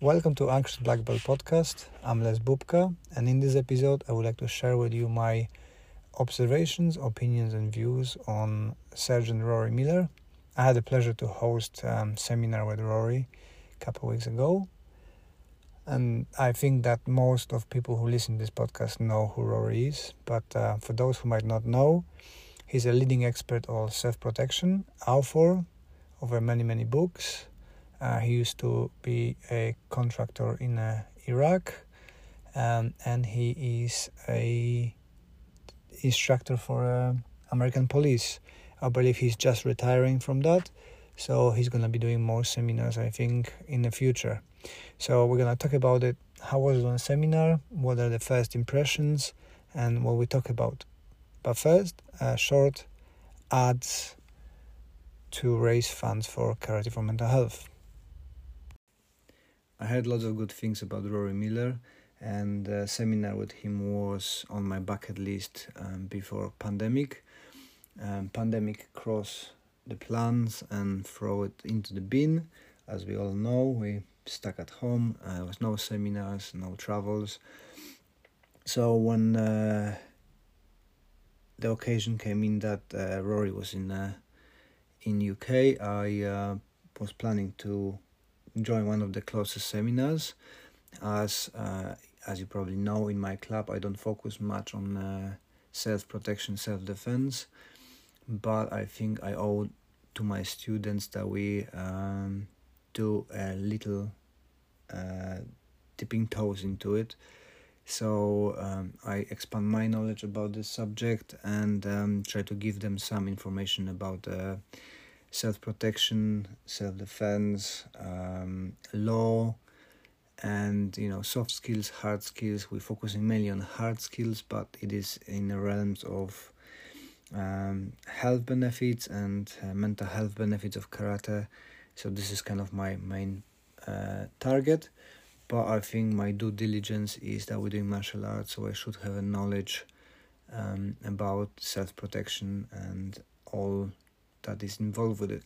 Welcome to Anxious Black Belt podcast. I'm Les Bubka, and in this episode, I would like to share with you my observations, opinions, and views on Sergeant Rory Miller. I had the pleasure to host a um, seminar with Rory a couple of weeks ago, and I think that most of people who listen to this podcast know who Rory is. But uh, for those who might not know, he's a leading expert on self-protection, author over many many books uh, he used to be a contractor in uh, Iraq, um, and he is a instructor for uh, American police. I believe he's just retiring from that, so he's gonna be doing more seminars. I think in the future. So we're gonna talk about it. How was it on seminar? What are the first impressions, and what we talk about. But first, a short ads to raise funds for Karate for Mental Health. I heard lots of good things about Rory Miller, and a seminar with him was on my bucket list um, before pandemic. Um, pandemic cross the plans and throw it into the bin. As we all know, we stuck at home. Uh, there was no seminars, no travels. So when uh, the occasion came in that uh, Rory was in uh, in UK, I uh, was planning to join one of the closest seminars. As uh, as you probably know in my club i don't focus much on uh, self-protection self-defense but i think i owe to my students that we um, do a little uh, dipping toes into it. So um, i expand my knowledge about this subject and um, try to give them some information about uh, self protection, self defense, um, law, and you know soft skills, hard skills. We're focusing mainly on hard skills, but it is in the realms of um, health benefits and uh, mental health benefits of karate. So this is kind of my main uh, target. But I think my due diligence is that we're doing martial arts, so I should have a knowledge um, about self protection and all that is involved with it.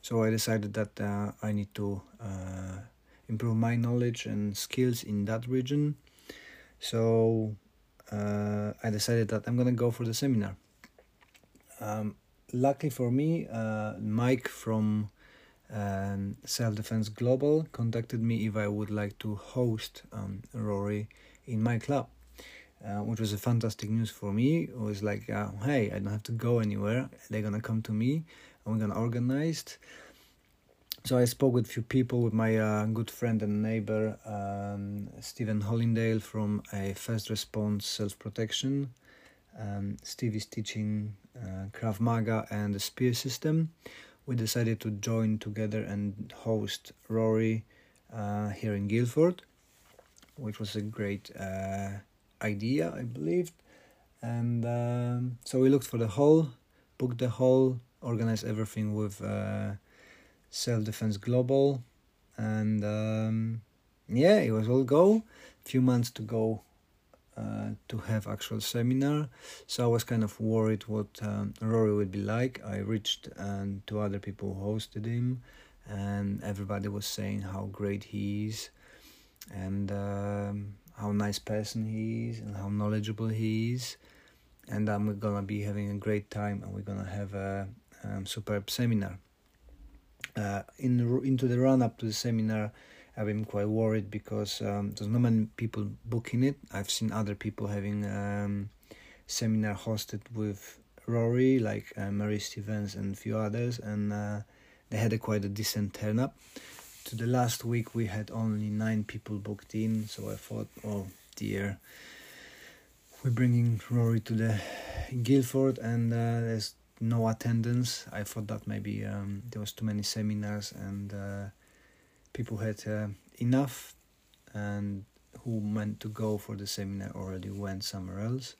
So I decided that uh, I need to uh, improve my knowledge and skills in that region. So uh, I decided that I'm gonna go for the seminar. Um, luckily for me, uh, Mike from um, Self Defense Global contacted me if I would like to host um, Rory in my club. Uh, which was a fantastic news for me. It was like, uh, hey, I don't have to go anywhere. They're gonna come to me, and we're gonna organize. So I spoke with a few people, with my uh, good friend and neighbor um, Stephen Hollindale from a First Response Self Protection. Um, Steve is teaching uh, Krav Maga and the Spear System. We decided to join together and host Rory uh, here in Guildford, which was a great idea, I believed. And um, so we looked for the hall, booked the hall, organized everything with uh, Self Defense Global, and um, yeah, it was all go. Few months to go uh, to have actual seminar, so I was kind of worried what um, Rory would be like. I reached um, to other people who hosted him, and everybody was saying how great he is, and um, how nice person he is and how knowledgeable he is. And we're gonna be having a great time and we're gonna have a um, superb seminar. Uh, in into the run up to the seminar I've been quite worried because um, there's not many people booking it. I've seen other people having um, seminar hosted with Rory like uh, Mary Stevens and a few others and uh, they had a quite a decent turn up to the last week we had only nine people booked in so i thought oh dear we're bringing rory to the guildford and uh, there's no attendance. I thought that maybe um, there was too many seminars and uh, people had uh, enough and who meant to go for the seminar already went somewhere else.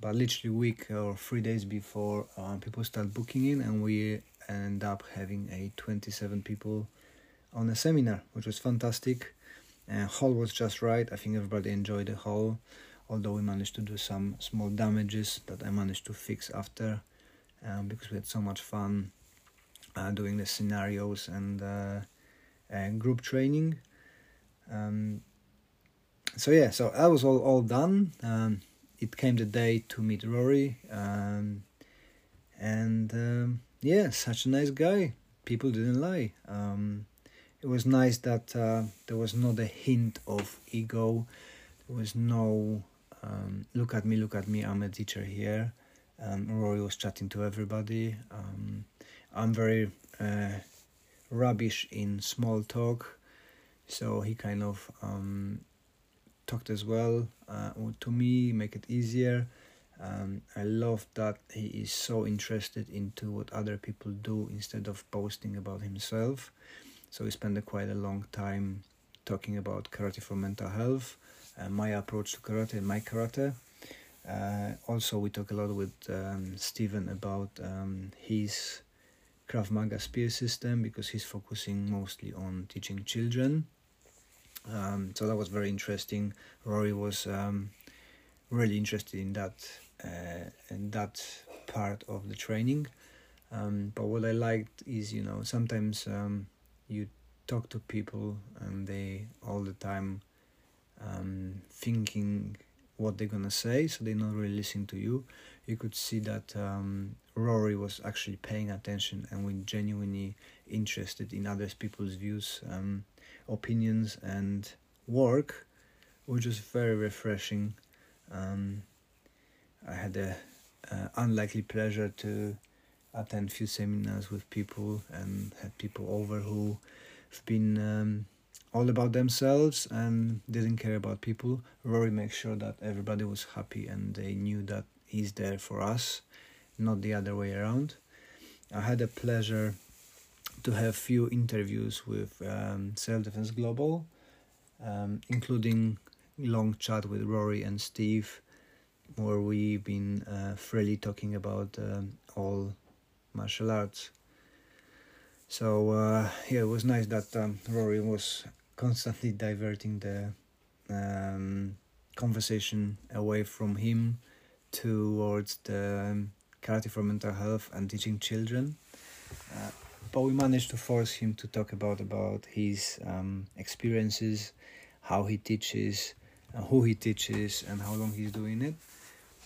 But literally week or three days before uh, people start booking in and we end up having a 27 people on a seminar, which was fantastic. Uh, hall was just right. I think everybody enjoyed the hall, although we managed to do some small damages that I managed to fix after, um, because we had so much fun uh, doing the scenarios and uh, group training. Um, so yeah, so that was all all done. Um, it came the day to meet Rory, um, and um, yeah, such a nice guy. People didn't lie. Um, it was nice that uh, there was not a hint of ego. There was no um, look at me, look at me. I'm a teacher here. Um, Rory was chatting to everybody. Um, I'm very uh, rubbish in small talk, so he kind of um, talked as well uh, to me, make it easier. Um, I love that he is so interested into what other people do instead of boasting about himself. So we spent quite a long time talking about karate for mental health, uh, my approach to karate and my karate. Uh, also, we talk a lot with um, Stephen about um, his Krav Maga spear system because he's focusing mostly on teaching children. Um, so that was very interesting. Rory was um, really interested in that uh, in that part of the training. Um, but what I liked is, you know, sometimes um, you talk to people and they all the time um, thinking what they're gonna say, so they're not really listening to you. You could see that um, Rory was actually paying attention and was genuinely interested in other people's views, um, opinions, and work, which was very refreshing. Um, I had a unlikely pleasure to attend few seminars with people and had people over who have been um, all about themselves and didn't care about people. Rory makes sure that everybody was happy and they knew that he's there for us, not the other way around. I had a pleasure to have few interviews with um, Self Defense Global, um, including long chat with Rory and Steve, where we've been uh, freely talking about um, all martial arts. So uh, yeah, it was nice that um, Rory was constantly diverting the um, conversation away from him towards the um, karate for mental health and teaching children. Uh, but we managed to force him to talk about about his um, experiences, how he teaches, uh, who he teaches, and how long he's doing it.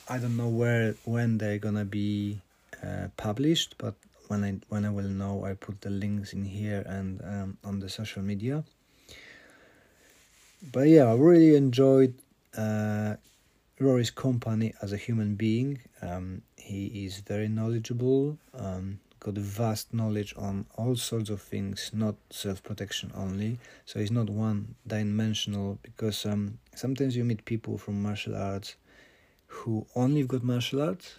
I don't know where when they're gonna be uh, published, but when I when I will know, I put the links in here and um, on the social media. But yeah, I really enjoyed uh, Rory's company as a human being. Um, he is very knowledgeable, um, got vast knowledge on all sorts of things, not self protection only. So he's not one dimensional because um, sometimes you meet people from martial arts who only got martial arts.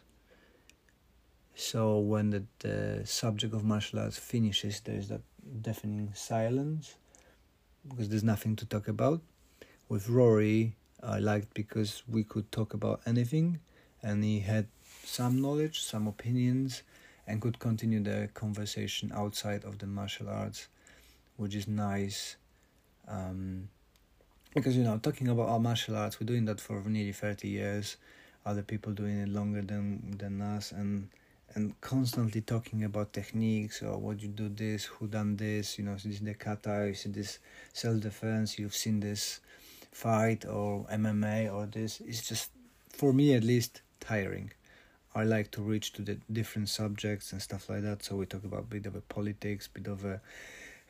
So when the, the subject of martial arts finishes, there's that deafening silence because there's nothing to talk about. With Rory, I liked because we could talk about anything, and he had some knowledge, some opinions, and could continue the conversation outside of the martial arts, which is nice. Um, because you know, talking about our martial arts, we're doing that for nearly thirty years other people doing it longer than than us and and constantly talking about techniques or what you do this who done this you know this is the kata you see this self-defense you've seen this fight or mma or this. It's just for me at least tiring. I like to reach to the different subjects and stuff like that. So we talk about bit of a politics bit of a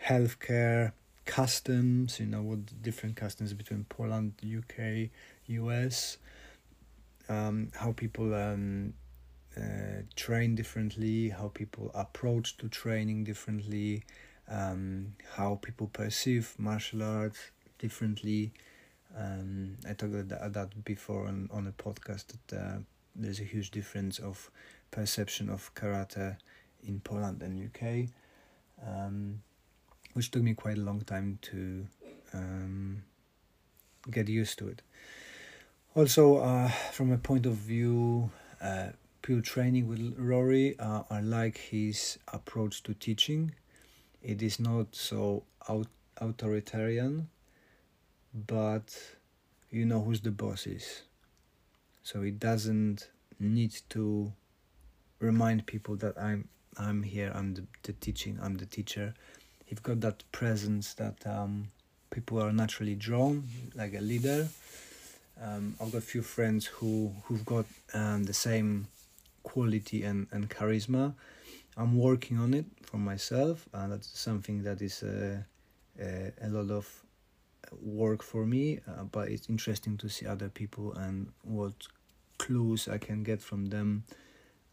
healthcare customs you know what the different customs between poland uk us um, how people um, train differently, how people approach to training differently, um, how people perceive martial arts differently. Um, I talked about that before on, on a podcast that uh, there's a huge difference of perception of karate in Poland and UK, um, which took me quite a long time to um, get used to it. Also, uh, from a point of view, uh, pure training with Rory, uh, I like his approach to teaching. It is not so out- authoritarian, but you know who's the boss is. So it doesn't need to remind people that I'm I'm here. I'm the, the teaching. I'm the teacher. He's got that presence, that um, people are naturally drawn, like a leader. Um, I've got a few friends who who've got um, the same quality and, and charisma. I'm working on it for myself, and that's something that is uh, uh, a lot of work for me. Uh, but it's interesting to see other people and what clues I can get from them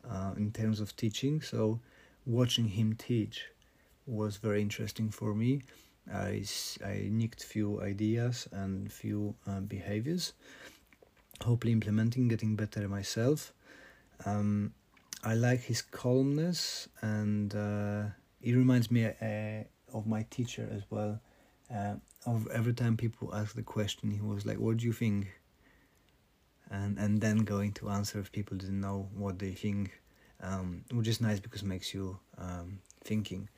uh, in terms of teaching. So, watching him teach was very interesting for me. I, I nicked few ideas and few uh, behaviors. Hopefully, implementing, getting better myself. Um, I like his calmness, and uh, he reminds me uh, of my teacher as well. Uh, of every time people ask the question, he was like, "What do you think?" and and then going to answer if people didn't know what they think, um, which is nice because it makes you um, thinking.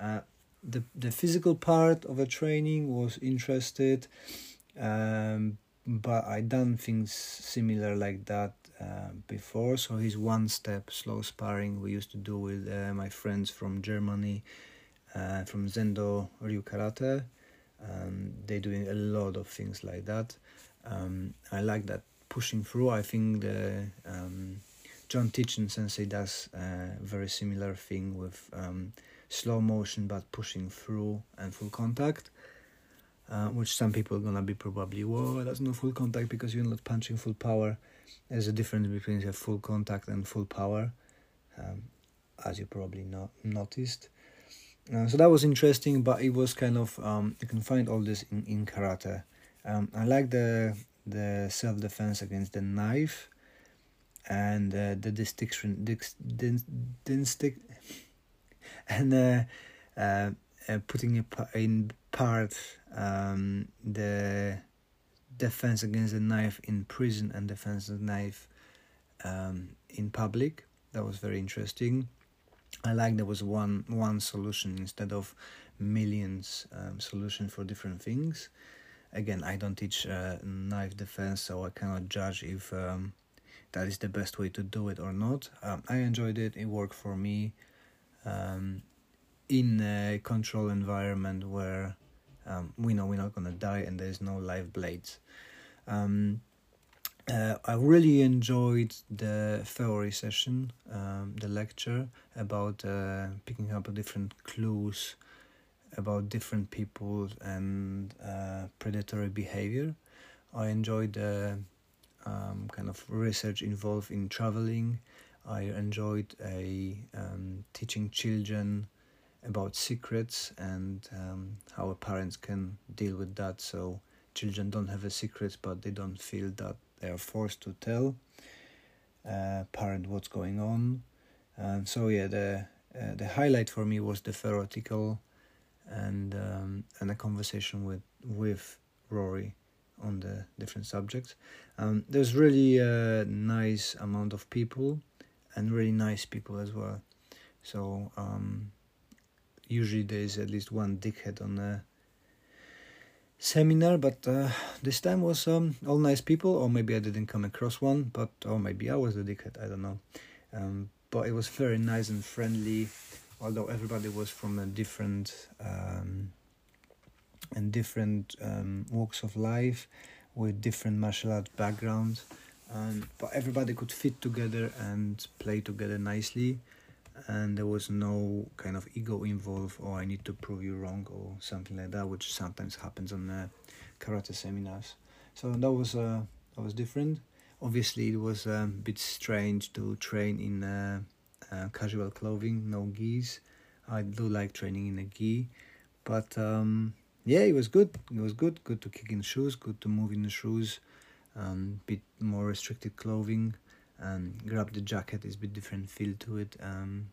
Uh, the the physical part of a training was interested, um, but I done things similar like that uh, before. So his one step slow sparring we used to do with uh, my friends from Germany, uh, from Zendo Ryu Karate. Um, they're doing a lot of things like that. Um, I like that pushing through. I think the um, John Titchen Sensei does a very similar thing with um, slow motion but pushing through and full contact. Uh, which some people are gonna be probably, whoa, that's not full contact because you're not punching full power. There's a difference between a full contact and full power, um, as you probably not noticed. Uh, so that was interesting, but it was kind of um, you can find all this in in karate. Um, I like the the self defense against the knife, and uh, the distinction, din, stick, and uh, uh, uh, putting in part um, the defense against the knife in prison and defense of knife um, in public. That was very interesting. I like there was one one solution instead of millions um, solution for different things. Again, I don't teach uh, knife defense, so I cannot judge if um, that is the best way to do it or not. Um, I enjoyed it; it worked for me. Um, in a control environment where um, we know we're not gonna die and there's no live blades. Um, uh, I really enjoyed the theory session, um, the lecture about uh, picking up different clues about different people and uh, predatory behavior. I enjoyed the um, kind of research involved in traveling. I enjoyed a um, teaching children about secrets and um, how parents can deal with that. So children don't have a secret, but they don't feel that they are forced to tell uh, parent what's going on. And so yeah, the uh, the highlight for me was the theoretical and um, and a conversation with with Rory on the different subjects. Um, there's really a nice amount of people and really nice people as well. So um, usually there's at least one dickhead on the seminar, but uh, this time was um, all nice people, or maybe I didn't come across one, but or maybe I was the dickhead. I don't know. Um, but it was very nice and friendly, although everybody was from a different um, and different um, walks of life with different martial art backgrounds. Um, but everybody could fit together and play together nicely and there was no kind of ego involved or I need to prove you wrong or something like that, which sometimes happens on uh, karate seminars. So that was uh, that was different. Obviously, it was a bit strange to train in uh, uh, casual clothing, no gis. I do like training in a gi, but um, yeah, it was good. It was good. Good to kick in shoes. Good to move in the shoes. Um, bit more restricted clothing and grab the jacket is a bit different feel to it um,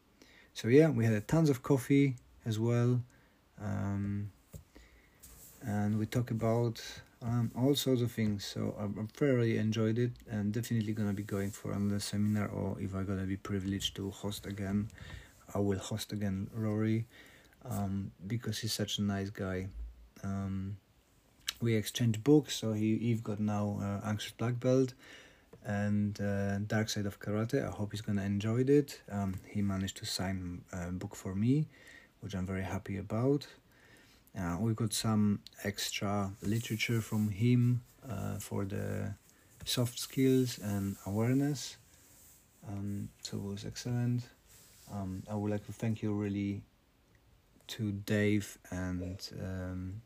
so yeah we had tons of coffee as well um, and we talk about um, all sorts of things so I, I thoroughly enjoyed it and definitely gonna be going for another seminar or if I'm gonna be privileged to host again I will host again Rory um, because he's such a nice guy um, we exchanged books so he, he got now uh, anxious black belt and uh, Dark Side of Karate. I hope he's gonna enjoy it. Um, he managed to sign a book for me, which I'm very happy about. Uh, we got some extra literature from him uh, for the soft skills and awareness. Um, so it was excellent. Um, I would like to thank you really to Dave and um,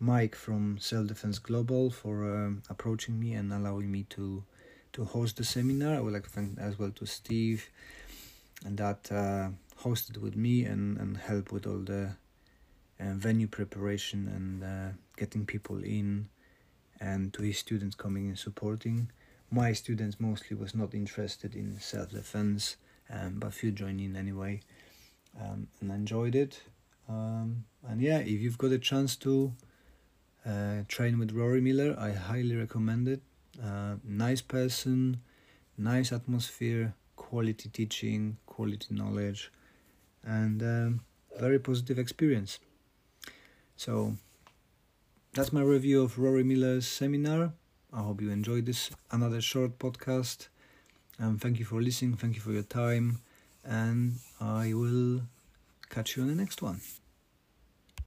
Mike from Self Defense Global for um, approaching me and allowing me to to host the seminar. I would like to thank as well to Steve and that uh, hosted with me and, and helped with all the uh, venue preparation and uh, getting people in and to his students coming and supporting. My students mostly was not interested in self defense, um, but few joined in anyway, um, and enjoyed it. Um, and yeah, if you've got a chance to uh, train with Rory Miller, I highly recommend it. Uh, nice person, nice atmosphere, quality teaching, quality knowledge, and um, very positive experience. So that's my review of Rory Miller's seminar. I hope you enjoyed this another short podcast. Um, thank you for listening. Thank you for your time, and I will catch you on the next one.